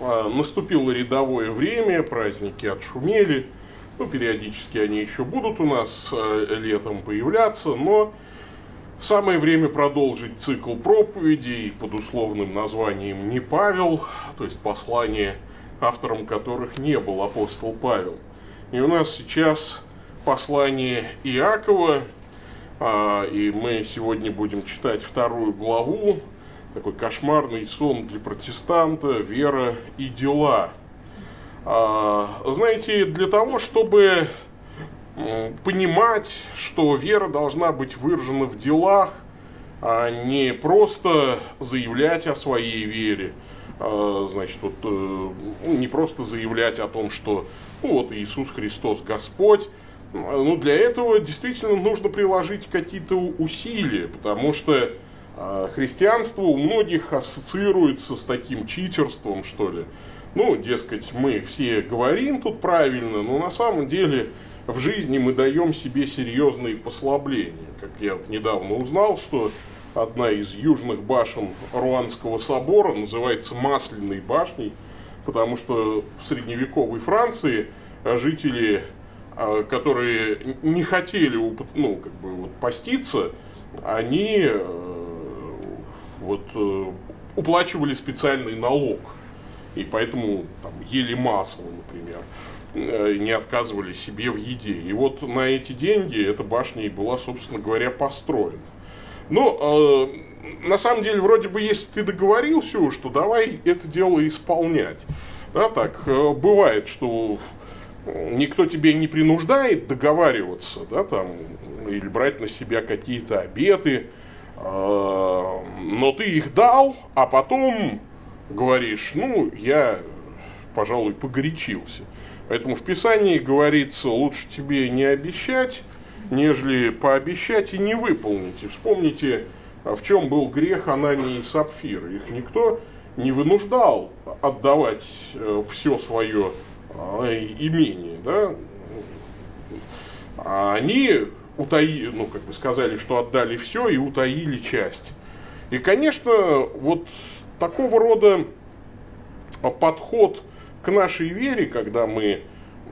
а, наступило рядовое время, праздники отшумели, ну, периодически они еще будут у нас э, летом появляться, но самое время продолжить цикл проповедей под условным названием «Не Павел», то есть послание, автором которых не был апостол Павел. И у нас сейчас послание Иакова, а, и мы сегодня будем читать вторую главу, такой кошмарный сон для протестанта, вера и дела. А, знаете, для того, чтобы понимать, что вера должна быть выражена в делах, а не просто заявлять о своей вере, а, значит, вот, э, ну, не просто заявлять о том, что ну, вот Иисус Христос Господь, ну, для этого действительно нужно приложить какие-то усилия, потому что христианство у многих ассоциируется с таким читерством, что ли. Ну, дескать, мы все говорим тут правильно, но на самом деле в жизни мы даем себе серьезные послабления. Как я недавно узнал, что одна из южных башен Руанского собора называется Масляной башней, потому что в средневековой Франции жители, а, которые не хотели ну, как бы, вот, поститься, они э, вот э, уплачивали специальный налог. И поэтому там, ели масло, например, э, не отказывали себе в еде. И вот на эти деньги эта башня и была, собственно говоря, построена. Но э, на самом деле, вроде бы, если ты договорился, что давай это дело исполнять. Да, так э, бывает, что никто тебе не принуждает договариваться, да, там, или брать на себя какие-то обеты, но ты их дал, а потом говоришь, ну, я, пожалуй, погорячился. Поэтому в Писании говорится, лучше тебе не обещать, нежели пообещать и не выполнить. И вспомните, в чем был грех Анании и Сапфира. Их никто не вынуждал отдавать э, все свое э, имение. Да? А они утаили, ну, как бы сказали, что отдали все и утаили часть. И, конечно, вот такого рода подход к нашей вере, когда мы,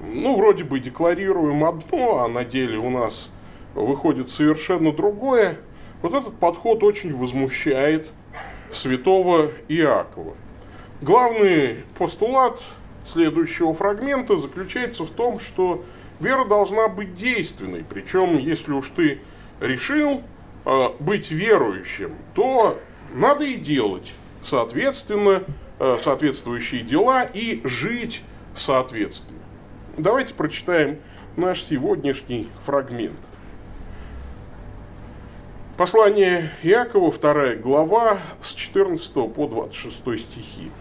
ну, вроде бы декларируем одно, а на деле у нас выходит совершенно другое, вот этот подход очень возмущает святого Иакова. Главный постулат следующего фрагмента заключается в том, что Вера должна быть действенной, причем если уж ты решил э, быть верующим, то надо и делать, соответственно, э, соответствующие дела и жить соответственно. Давайте прочитаем наш сегодняшний фрагмент. Послание Иакова, 2 глава, с 14 по 26 стихи.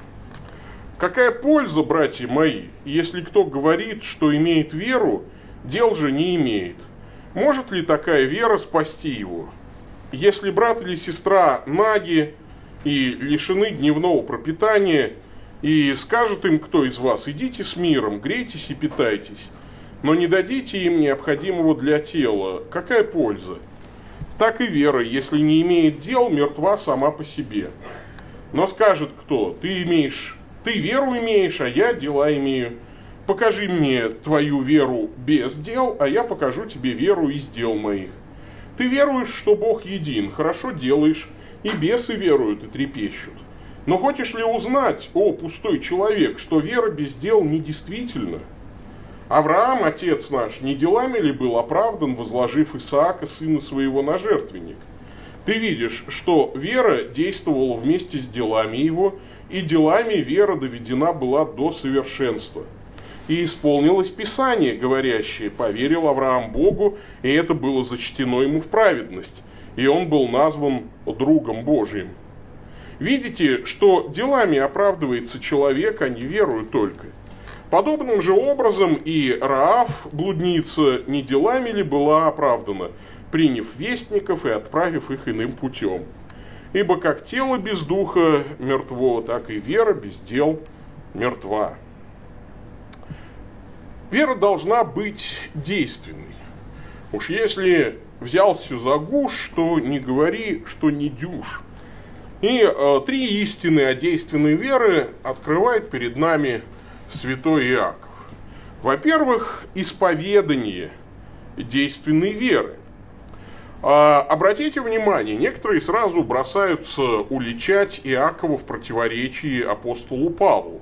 Какая польза, братья мои, если кто говорит, что имеет веру, дел же не имеет? Может ли такая вера спасти его? Если брат или сестра наги и лишены дневного пропитания, и скажет им кто из вас, идите с миром, грейтесь и питайтесь, но не дадите им необходимого для тела, какая польза? Так и вера, если не имеет дел, мертва сама по себе. Но скажет кто, ты имеешь ты веру имеешь, а я дела имею. Покажи мне твою веру без дел, а я покажу тебе веру из дел моих. Ты веруешь, что Бог един, хорошо делаешь, и бесы веруют и трепещут. Но хочешь ли узнать, о пустой человек, что вера без дел недействительна? Авраам, отец наш, не делами ли был оправдан, возложив Исаака, сына своего, на жертвенник? Ты видишь, что вера действовала вместе с делами его, и делами вера доведена была до совершенства. И исполнилось Писание, говорящее, поверил Авраам Богу, и это было зачтено ему в праведность, и он был назван другом Божиим. Видите, что делами оправдывается человек, а не верою только. Подобным же образом и Раав, блудница, не делами ли была оправдана, приняв вестников и отправив их иным путем. Ибо как тело без духа мертво, так и вера без дел мертва. Вера должна быть действенной. Уж если взялся за гуш, то не говори, что не дюш. И э, три истины о действенной веры открывает перед нами святой Иаков. Во-первых, исповедание действенной веры. А, обратите внимание, некоторые сразу бросаются уличать Иакова в противоречии апостолу Павлу.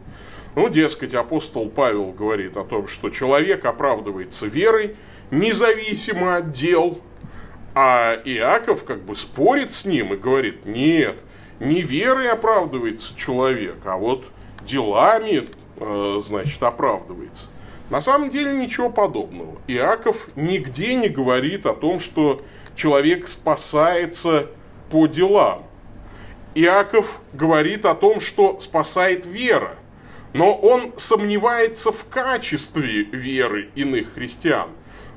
Ну, дескать, апостол Павел говорит о том, что человек оправдывается верой, независимо от дел, а Иаков как бы спорит с ним и говорит, нет, не верой оправдывается человек, а вот делами, э, значит, оправдывается. На самом деле ничего подобного. Иаков нигде не говорит о том, что человек спасается по делам. Иаков говорит о том, что спасает вера, но он сомневается в качестве веры иных христиан.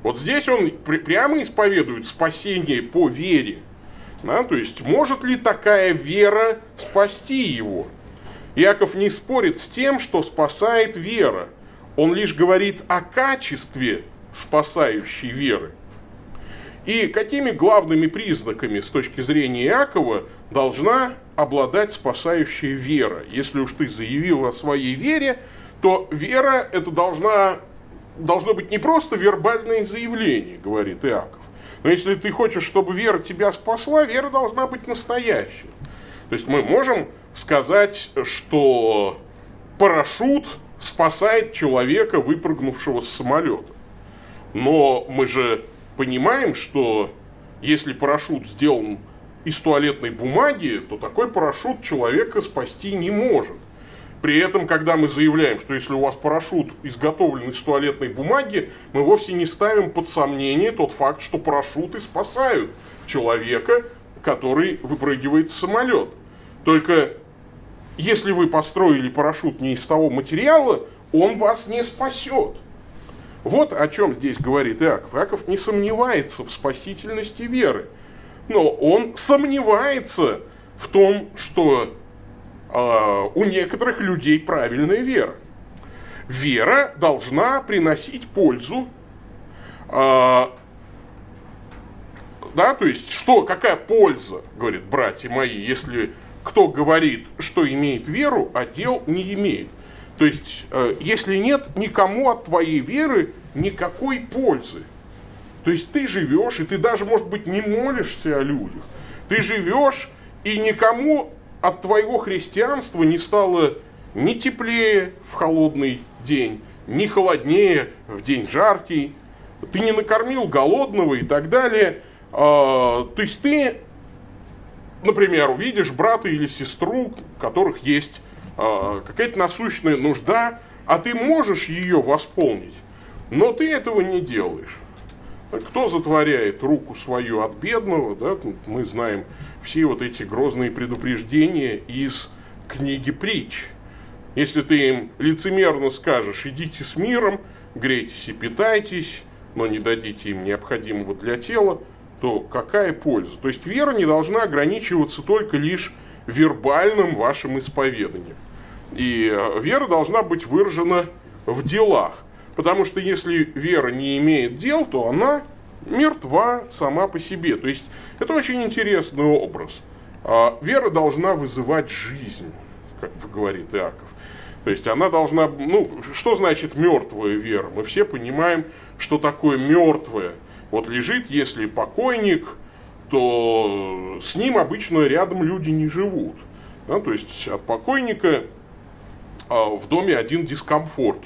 Вот здесь он прямо исповедует спасение по вере. Да, то есть, может ли такая вера спасти его? Иаков не спорит с тем, что спасает вера. Он лишь говорит о качестве спасающей веры. И какими главными признаками с точки зрения Иакова должна обладать спасающая вера? Если уж ты заявил о своей вере, то вера это должна, должно быть не просто вербальное заявление, говорит Иаков. Но если ты хочешь, чтобы вера тебя спасла, вера должна быть настоящей. То есть мы можем сказать, что парашют спасает человека, выпрыгнувшего с самолета. Но мы же понимаем, что если парашют сделан из туалетной бумаги, то такой парашют человека спасти не может. При этом, когда мы заявляем, что если у вас парашют изготовлен из туалетной бумаги, мы вовсе не ставим под сомнение тот факт, что парашюты спасают человека, который выпрыгивает с самолета. Только если вы построили парашют не из того материала, он вас не спасет. Вот о чем здесь говорит Иаков. Иаков не сомневается в спасительности веры, но он сомневается в том, что э, у некоторых людей правильная вера. Вера должна приносить пользу. Э, да, то есть, что, какая польза, говорит, братья мои, если кто говорит, что имеет веру, а дел не имеет. То есть, э, если нет никому от твоей веры никакой пользы. То есть ты живешь, и ты даже, может быть, не молишься о людях. Ты живешь, и никому от твоего христианства не стало ни теплее в холодный день, ни холоднее в день жаркий. Ты не накормил голодного и так далее. А, то есть ты например, увидишь брата или сестру, у которых есть какая-то насущная нужда, а ты можешь ее восполнить, но ты этого не делаешь. Кто затворяет руку свою от бедного, да, мы знаем все вот эти грозные предупреждения из книги притч. Если ты им лицемерно скажешь, идите с миром, грейтесь и питайтесь, но не дадите им необходимого для тела, то какая польза? То есть вера не должна ограничиваться только лишь вербальным вашим исповеданием. И э, вера должна быть выражена в делах. Потому что если вера не имеет дел, то она мертва сама по себе. То есть это очень интересный образ. А, вера должна вызывать жизнь, как говорит Иаков. То есть она должна, ну, что значит мертвая вера? Мы все понимаем, что такое мертвая вот лежит, если покойник, то с ним обычно рядом люди не живут. Да, то есть от покойника в доме один дискомфорт.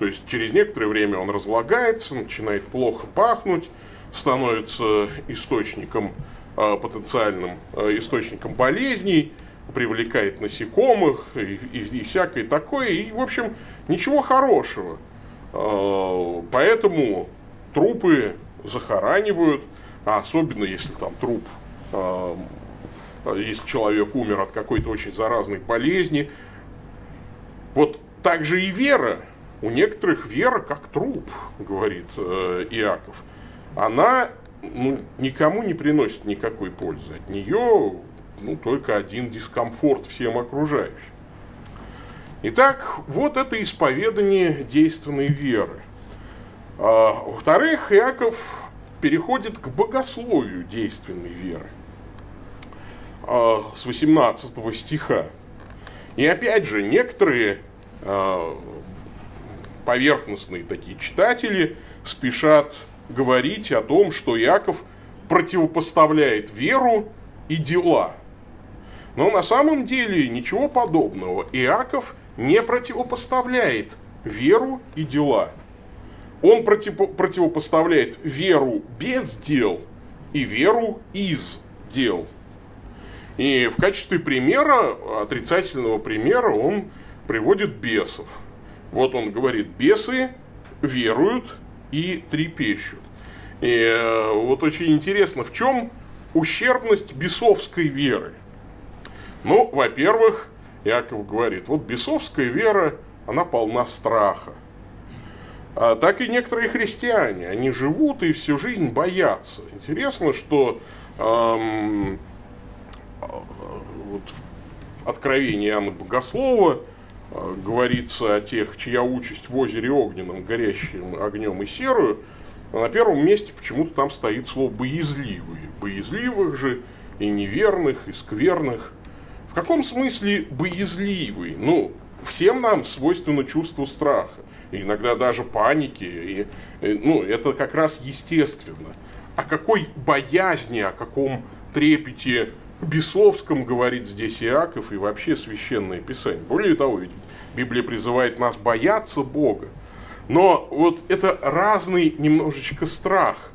То есть через некоторое время он разлагается, начинает плохо пахнуть, становится источником, а, потенциальным а, источником болезней, привлекает насекомых и, и, и всякое такое. И, в общем, ничего хорошего. Поэтому трупы захоранивают, а особенно если там труп, если человек умер от какой-то очень заразной болезни. Вот так же и вера. У некоторых вера как труп, говорит э, Иаков. Она ну, никому не приносит никакой пользы. От нее ну, только один дискомфорт всем окружающим. Итак, вот это исповедание действенной веры. А, во-вторых, Иаков переходит к богословию действенной веры. с 18 стиха. И опять же, некоторые поверхностные такие читатели спешат говорить о том, что Иаков противопоставляет веру и дела. Но на самом деле ничего подобного. Иаков не противопоставляет веру и дела. Он против, противопоставляет веру без дел и веру из дел. И в качестве примера, отрицательного примера, он приводит бесов. Вот он говорит, бесы веруют и трепещут. И э, вот очень интересно, в чем ущербность бесовской веры? Ну, во-первых, Яков говорит, вот бесовская вера, она полна страха. А так и некоторые христиане, они живут и всю жизнь боятся. Интересно, что эм, вот в Иоанна Богослова говорится о тех, чья участь в озере огненном, горящим огнем и серую, а на первом месте почему-то там стоит слово «боязливые». Боязливых же и неверных, и скверных. В каком смысле боязливый? Ну, всем нам свойственно чувство страха. Иногда даже паники. И, и, ну, это как раз естественно. О какой боязни, о каком трепете бесовском говорит здесь Иаков и вообще Священное Писание. Более того, ведь Библия призывает нас бояться Бога. Но вот это разный немножечко страх.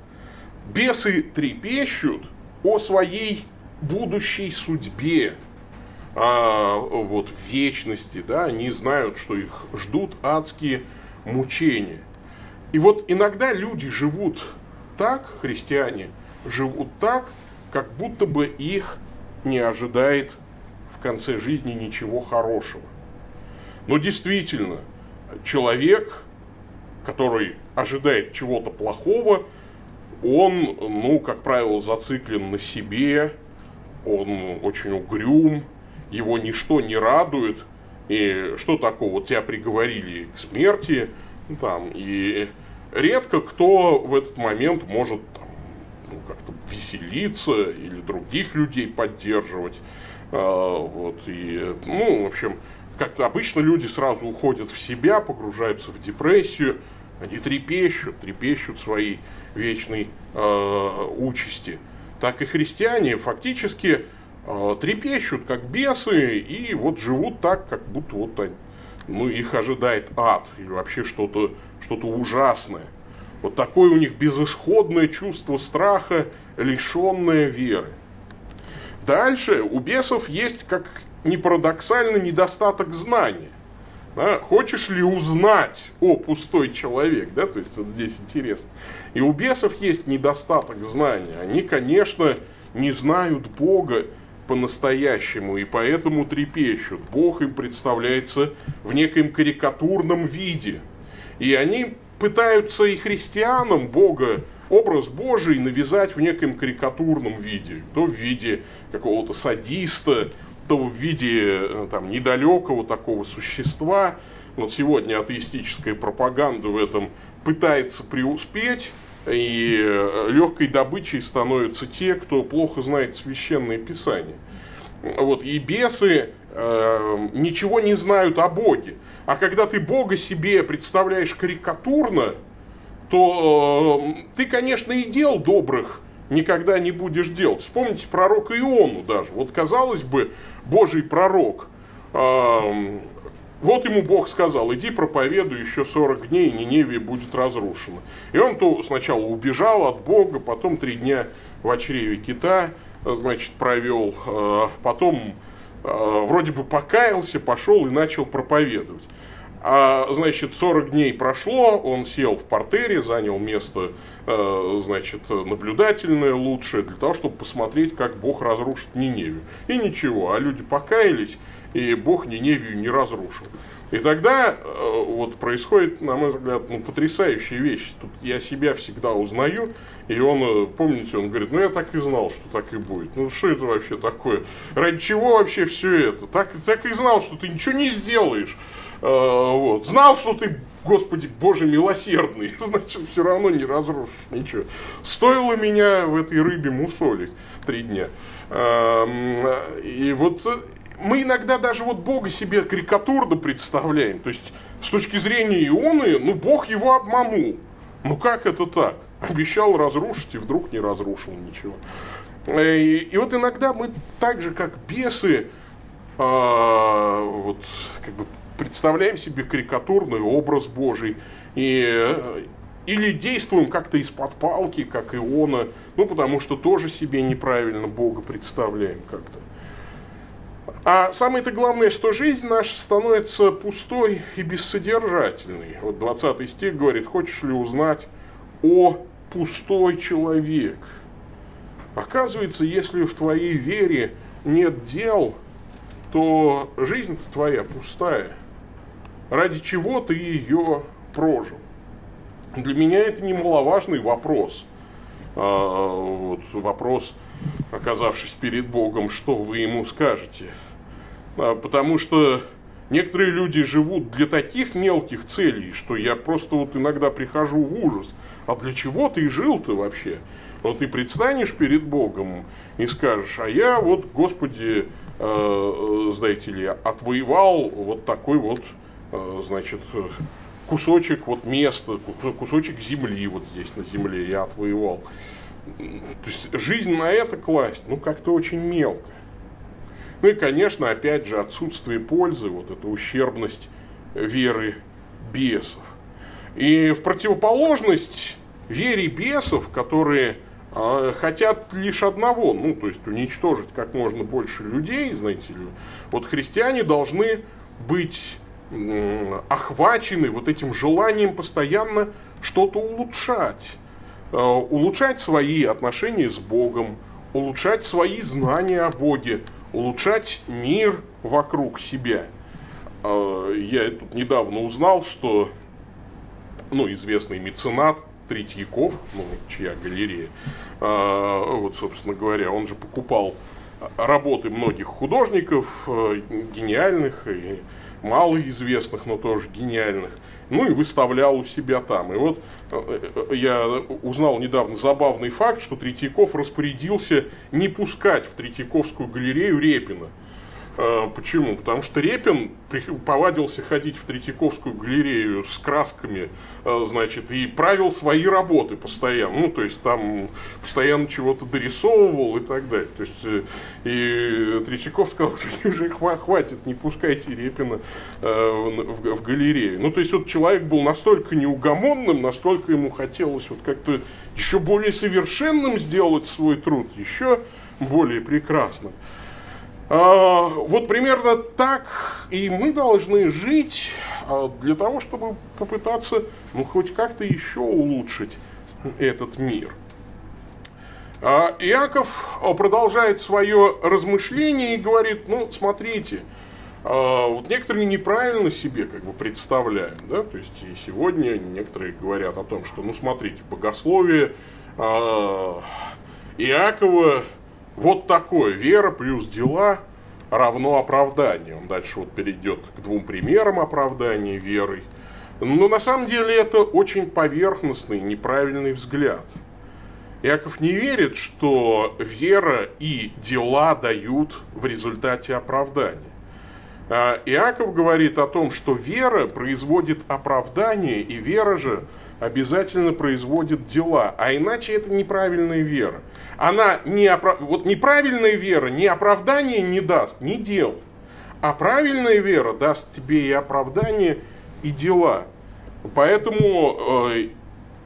Бесы трепещут о своей будущей судьбе, а, вот в вечности, да, они знают, что их ждут адские мучения. И вот иногда люди живут так, христиане живут так, как будто бы их не ожидает в конце жизни ничего хорошего. Но действительно, человек который ожидает чего-то плохого, он, ну, как правило, зациклен на себе, он очень угрюм, его ничто не радует. И что такого, тебя приговорили к смерти, ну, там, и редко кто в этот момент может там, ну, как-то веселиться или других людей поддерживать. А, вот, и, ну, в общем, как-то обычно люди сразу уходят в себя, погружаются в депрессию, они трепещут, трепещут своей вечной э, участи. Так и христиане фактически э, трепещут, как бесы, и вот живут так, как будто вот они, ну, их ожидает ад или вообще что-то что ужасное. Вот такое у них безысходное чувство страха, лишенное веры. Дальше у бесов есть, как ни парадоксально, недостаток знания. Да? Хочешь ли узнать, о, пустой человек, да, то есть вот здесь интересно. И у бесов есть недостаток знания. Они, конечно, не знают Бога по-настоящему, и поэтому трепещут. Бог им представляется в некоем карикатурном виде. И они пытаются и христианам Бога, образ Божий навязать в неком карикатурном виде. То в виде какого-то садиста, то в виде э, там, недалекого такого существа. Вот сегодня атеистическая пропаганда в этом пытается преуспеть, и э, легкой добычей становятся те, кто плохо знает священное писание. Вот, и бесы э, ничего не знают о Боге. А когда ты Бога себе представляешь карикатурно, то э, ты, конечно, и дел добрых никогда не будешь делать. Вспомните пророка Иону даже. Вот казалось бы, Божий пророк, э, вот ему Бог сказал, иди проповедуй еще 40 дней, и Ниневия будет разрушена. И он то сначала убежал от Бога, потом три дня в чреве кита, значит, провел, э, потом э, вроде бы покаялся, пошел и начал проповедовать. А, значит, 40 дней прошло, он сел в портере, занял место, э, значит, наблюдательное лучшее, для того, чтобы посмотреть, как Бог разрушит Ниневию. И ничего, а люди покаялись, и Бог Ниневию не разрушил. И тогда э, вот происходит, на мой взгляд, ну, потрясающая вещь. Тут я себя всегда узнаю, и он, э, помните, он говорит, ну я так и знал, что так и будет. Ну что это вообще такое? Ради чего вообще все это? Так, так и знал, что ты ничего не сделаешь. А, вот. Знал, что ты, Господи, Боже милосердный, значит, все равно не разрушишь ничего. Стоило меня в этой рыбе мусолить три дня. И вот мы иногда даже вот Бога себе карикатурно представляем. То есть, с точки зрения Ионы, ну, Бог его обманул. Ну, как это так? Обещал разрушить и вдруг не разрушил ничего. И, и вот иногда мы так же, как бесы, а, вот, как бы представляем себе карикатурный образ Божий. И, или действуем как-то из-под палки, как Иона, ну, потому что тоже себе неправильно Бога представляем как-то. А самое-то главное, что жизнь наша становится пустой и бессодержательной. Вот 20 стих говорит, хочешь ли узнать о пустой человек? Оказывается, если в твоей вере нет дел, то жизнь твоя пустая. Ради чего ты ее прожил? Для меня это немаловажный вопрос. А, вот, вопрос, оказавшись перед Богом, что вы ему скажете – а, потому что некоторые люди живут для таких мелких целей, что я просто вот иногда прихожу в ужас. А для чего ты жил-то вообще? Вот ты предстанешь перед Богом и скажешь, а я вот, Господи, э, э знаете ли, отвоевал вот такой вот, значит, кусочек вот места, кусочек земли вот здесь на земле я отвоевал. То есть жизнь на это класть, ну как-то очень мелко. Ну и, конечно, опять же, отсутствие пользы, вот эта ущербность веры бесов. И в противоположность вере бесов, которые э, хотят лишь одного, ну, то есть уничтожить как можно больше людей, знаете ли, вот христиане должны быть э, охвачены вот этим желанием постоянно что-то улучшать, э, улучшать свои отношения с Богом, улучшать свои знания о Боге, улучшать мир вокруг себя. А, я тут недавно узнал, что ну, известный меценат Третьяков, ну, чья галерея, а, вот, собственно говоря, он же покупал работы многих художников, э, гениальных и малоизвестных, но тоже гениальных, ну и выставлял у себя там. И вот э, я узнал недавно забавный факт, что Третьяков распорядился не пускать в Третьяковскую галерею Репина – почему? Потому что Репин повадился ходить в Третьяковскую галерею с красками, а, значит, и правил свои работы постоянно. Ну, то есть там постоянно чего-то дорисовывал и так далее. То есть э, и Третьяков сказал, что уже хватит, не пускайте Репина а, в галерею. Ну, то есть вот человек был настолько неугомонным, настолько ему хотелось вот как-то еще более совершенным сделать свой труд, еще более прекрасным. А, вот примерно так и мы должны жить а, для того, чтобы попытаться ну, хоть как-то еще улучшить этот мир. А, Иаков продолжает свое размышление и говорит, ну, смотрите, вот некоторые неправильно себе как бы представляют, да, то есть и сегодня некоторые говорят о том, что, ну, смотрите, богословие Иакова вот такое, вера плюс дела равно оправданию. Он дальше вот перейдет к двум примерам оправдания верой. Но на самом деле это очень поверхностный, неправильный взгляд. Яков не верит, что вера и дела дают в результате оправдания. А Иаков говорит о том, что вера производит оправдание, и вера же обязательно производит дела, а иначе это неправильная вера она не оправ... вот неправильная вера ни оправдания не даст, ни дел. А правильная вера даст тебе и оправдание, и дела. Поэтому э,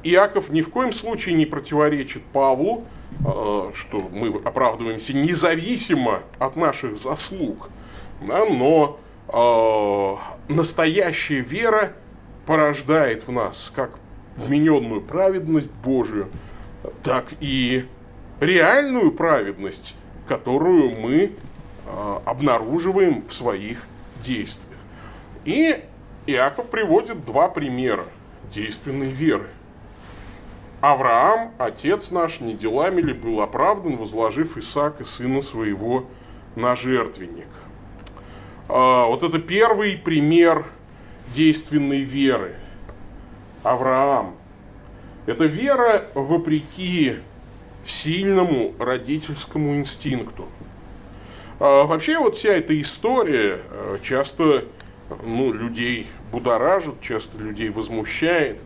Иаков ни в коем случае не противоречит Павлу, э, что мы оправдываемся независимо от наших заслуг. Да, но э, настоящая вера порождает в нас как вмененную праведность Божию, так и реальную праведность, которую мы э, обнаруживаем в своих действиях. И Иаков приводит два примера действенной веры. Авраам, отец наш, не делами ли был оправдан, возложив Исаака, сына своего, на жертвенник. А, вот это первый пример действенной веры. Авраам. Это вера вопреки сильному родительскому инстинкту. А вообще вот вся эта история э, часто ну, людей будоражит, часто людей возмущает.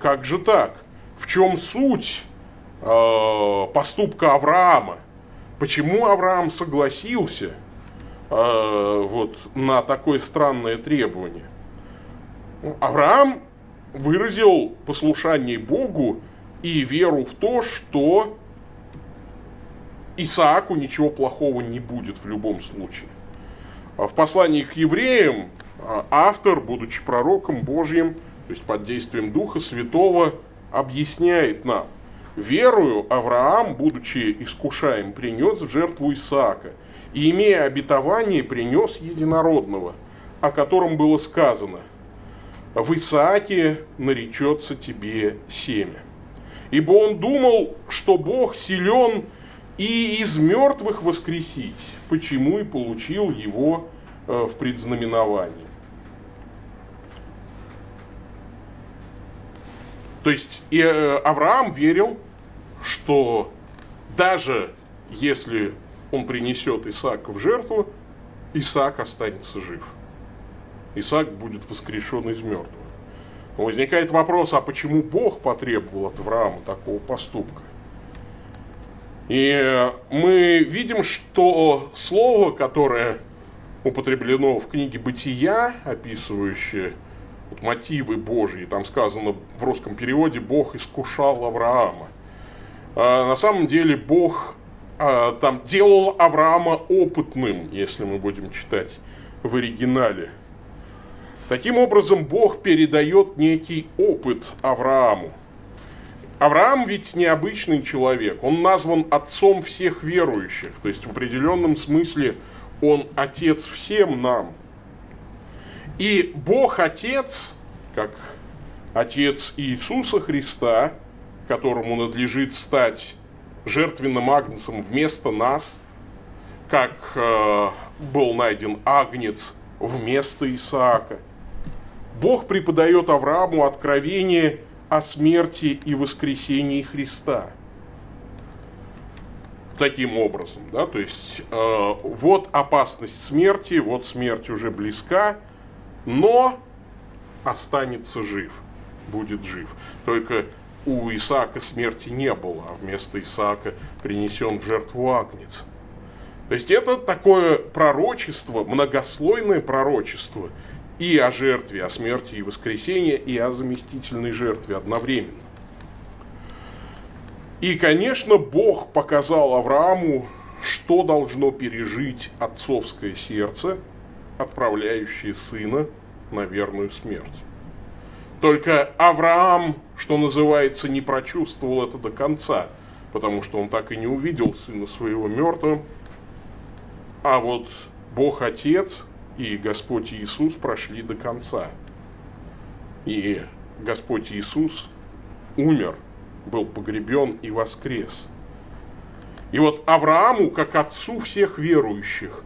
Как же так? В чем суть э, поступка Авраама? Почему Авраам согласился э, вот, на такое странное требование? Ну, Авраам выразил послушание Богу и веру в то, что Исааку ничего плохого не будет в любом случае. А в послании к евреям а, автор, будучи пророком Божьим, то есть под действием Духа Святого, объясняет нам, верую Авраам, будучи искушаем, принес в жертву Исаака, и, имея обетование, принес единородного, о котором было сказано, в Исааке наречется тебе семя. Ибо он думал, что Бог силен и из мертвых воскресить, почему и получил его э, в предзнаменовании. То есть и э, Авраам верил, что даже если он принесет Исаака в жертву, Исаак останется жив. Исаак будет воскрешен из мертвых. Возникает вопрос, а почему Бог потребовал от Авраама такого поступка? И мы видим, что слово, которое употреблено в книге «Бытия», описывающее вот мотивы Божьи, там сказано в русском переводе «Бог искушал Авраама». А на самом деле Бог а, там делал Авраама опытным, если мы будем читать в оригинале. Таким образом, Бог передает некий опыт Аврааму. Авраам ведь необычный человек, он назван отцом всех верующих, то есть в определенном смысле он отец всем нам. И Бог Отец, как Отец Иисуса Христа, которому надлежит стать жертвенным агнцем вместо нас, как э, был найден агнец вместо Исаака. Бог преподает Аврааму откровение о смерти и воскресении Христа. Таким образом, да, то есть э, вот опасность смерти, вот смерть уже близка, но останется жив, будет жив. Только у Исаака смерти не было, а вместо Исаака принесен в жертву агнец. То есть это такое пророчество, многослойное пророчество и о жертве, о смерти и воскресении, и о заместительной жертве одновременно. И, конечно, Бог показал Аврааму, что должно пережить отцовское сердце – отправляющие сына на верную смерть. Только Авраам, что называется, не прочувствовал это до конца, потому что он так и не увидел сына своего мертвым. А вот Бог Отец и Господь Иисус прошли до конца. И Господь Иисус умер, был погребен и воскрес. И вот Аврааму, как отцу всех верующих,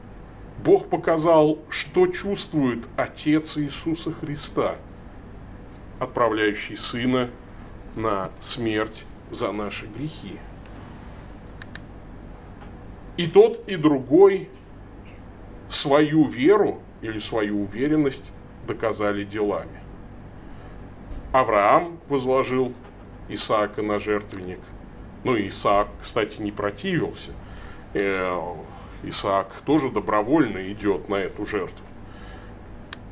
Бог показал, что чувствует Отец Иисуса Христа, отправляющий Сына на смерть за наши грехи. И тот, и другой свою веру или свою уверенность доказали делами. Авраам возложил Исаака на жертвенник. Ну, Исаак, кстати, не противился. Э, Исаак тоже добровольно идет на эту жертву.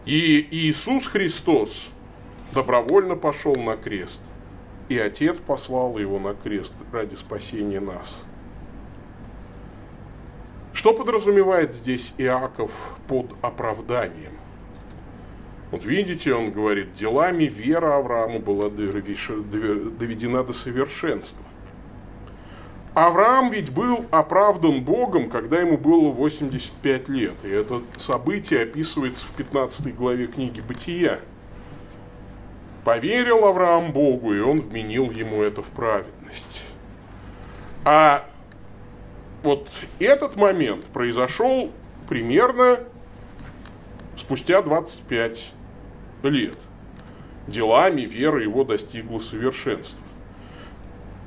И Иисус Христос добровольно пошел на крест. И Отец послал его на крест ради спасения нас. Что подразумевает здесь Иаков под оправданием? Вот видите, он говорит, делами вера Авраама была доведена до совершенства. Авраам ведь был оправдан Богом, когда ему было 85 лет. И это событие описывается в 15 главе книги «Бытия». Поверил Авраам Богу, и он вменил ему это в праведность. А вот этот момент произошел примерно спустя 25 лет. Делами вера его достигла совершенства.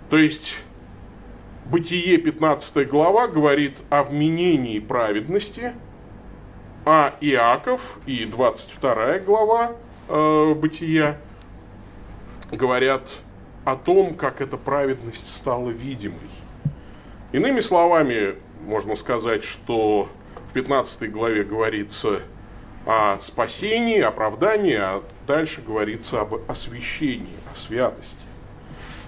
То есть Бытие 15 глава говорит о вменении праведности, а Иаков и 22 глава э, Бытия говорят о том, как эта праведность стала видимой. Иными словами, можно сказать, что в 15 главе говорится о спасении, оправдании, а дальше говорится об освящении, о святости.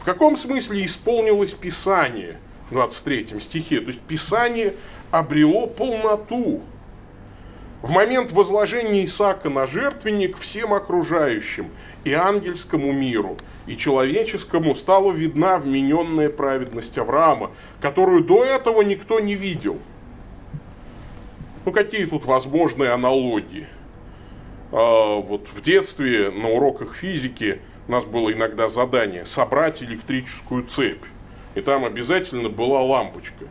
В каком смысле исполнилось Писание в 23 стихе? То есть Писание обрело полноту. В момент возложения Исаака на жертвенник всем окружающим и ангельскому миру, и человеческому стала видна вмененная праведность Авраама, которую до этого никто не видел – ну, какие тут возможные аналогии? А, вот в детстве на уроках физики у нас было иногда задание собрать электрическую цепь. И там обязательно была лампочка.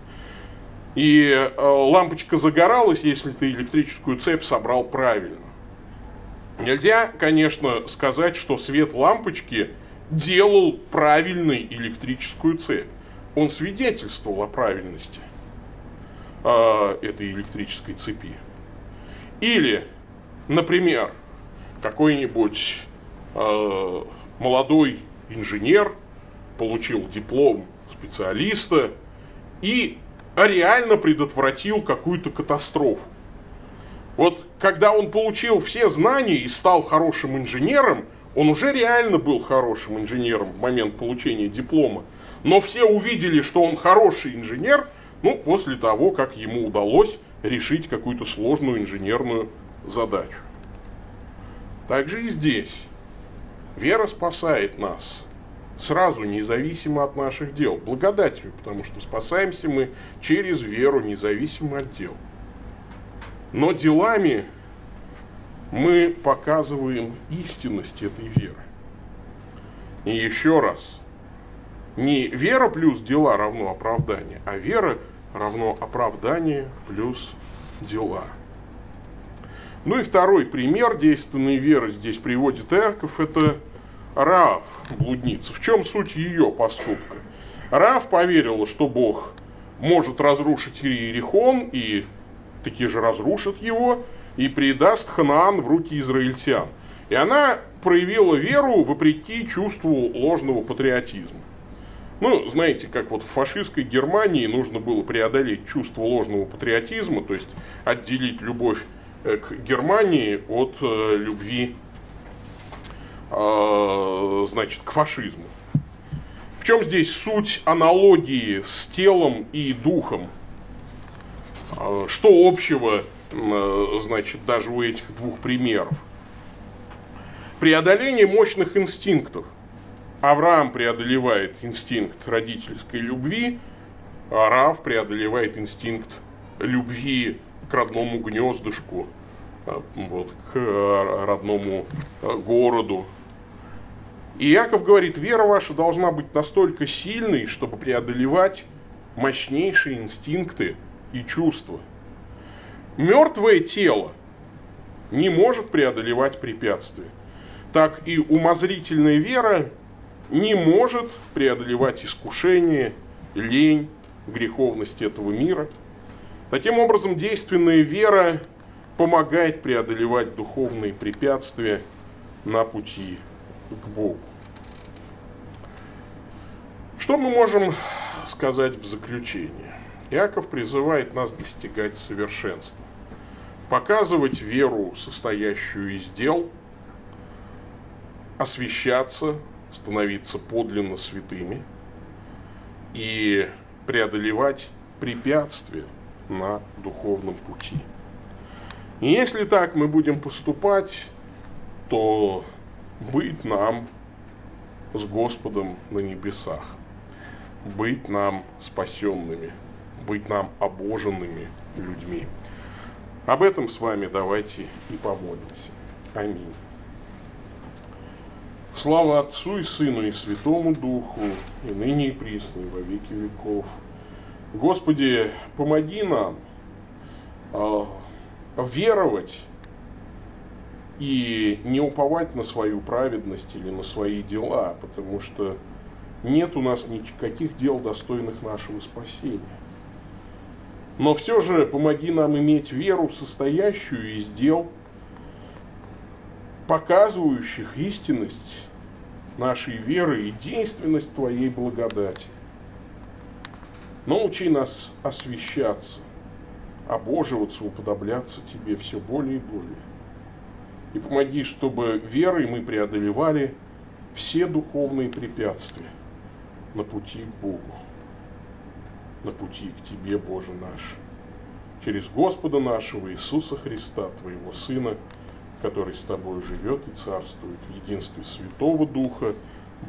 И а, лампочка загоралась, если ты электрическую цепь собрал правильно. Нельзя, конечно, сказать, что свет лампочки делал правильной электрическую цепь. Он свидетельствовал о правильности э, этой электрической цепи. Или, например, какой-нибудь э, молодой инженер получил диплом специалиста и реально предотвратил какую-то катастрофу. Вот когда он получил все знания и стал хорошим инженером, он уже реально был хорошим инженером в момент получения диплома. Но все увидели, что он хороший инженер, ну, после того, как ему удалось решить какую-то сложную инженерную задачу. Также и здесь. Вера спасает нас сразу, независимо от наших дел. Благодатью, потому что спасаемся мы через веру, независимо от дел. Но делами мы показываем истинность этой веры. И еще раз, не вера плюс дела равно оправдание, а вера равно оправдание плюс дела. Ну и второй пример действенной веры здесь приводит Иаков, это Раав, блудница. В чем суть ее поступка? Раав поверила, что Бог может разрушить Иерихон, и таки же разрушит его, и предаст Ханаан в руки израильтян. И она проявила веру вопреки чувству ложного патриотизма. Ну, знаете, как вот в фашистской Германии нужно было преодолеть чувство ложного патриотизма, то есть отделить любовь э, к Германии от э, любви, э, значит, к фашизму. В чем здесь суть аналогии с телом и духом? Что общего, значит, даже у этих двух примеров? Преодоление мощных инстинктов. Авраам преодолевает инстинкт родительской любви, а Рав преодолевает инстинкт любви к родному гнездышку, а, вот, к а, родному а, городу. И Яков говорит, вера ваша должна быть настолько сильной, чтобы преодолевать мощнейшие инстинкты и чувства. Мертвое тело не может преодолевать препятствия. Так и умозрительная вера не может преодолевать искушение, лень, греховность этого мира. Таким образом, действенная вера помогает преодолевать духовные препятствия на пути к Богу. Что мы можем сказать в заключение? Иаков призывает нас достигать совершенства, показывать веру, состоящую из дел, освещаться, становиться подлинно святыми и преодолевать препятствия на духовном пути. И если так мы будем поступать, то быть нам с Господом на небесах, быть нам спасенными, быть нам обоженными людьми. Об этом с вами давайте и помолимся. Аминь. Слава Отцу и Сыну и Святому Духу, и ныне и присно, и во веки веков. Господи, помоги нам э, веровать и не уповать на свою праведность или на свои дела, потому что нет у нас никаких дел, достойных нашего спасения. Но все же помоги нам иметь веру, состоящую из дел, показывающих истинность нашей веры и действенность Твоей благодати. Научи нас освещаться, обоживаться, уподобляться Тебе все более и более. И помоги, чтобы верой мы преодолевали все духовные препятствия на пути к Богу, на пути к Тебе, Боже наш, через Господа нашего Иисуса Христа, Твоего Сына, который с Тобой живет и царствует в единстве Святого Духа,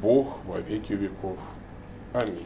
Бог во веки веков. Аминь.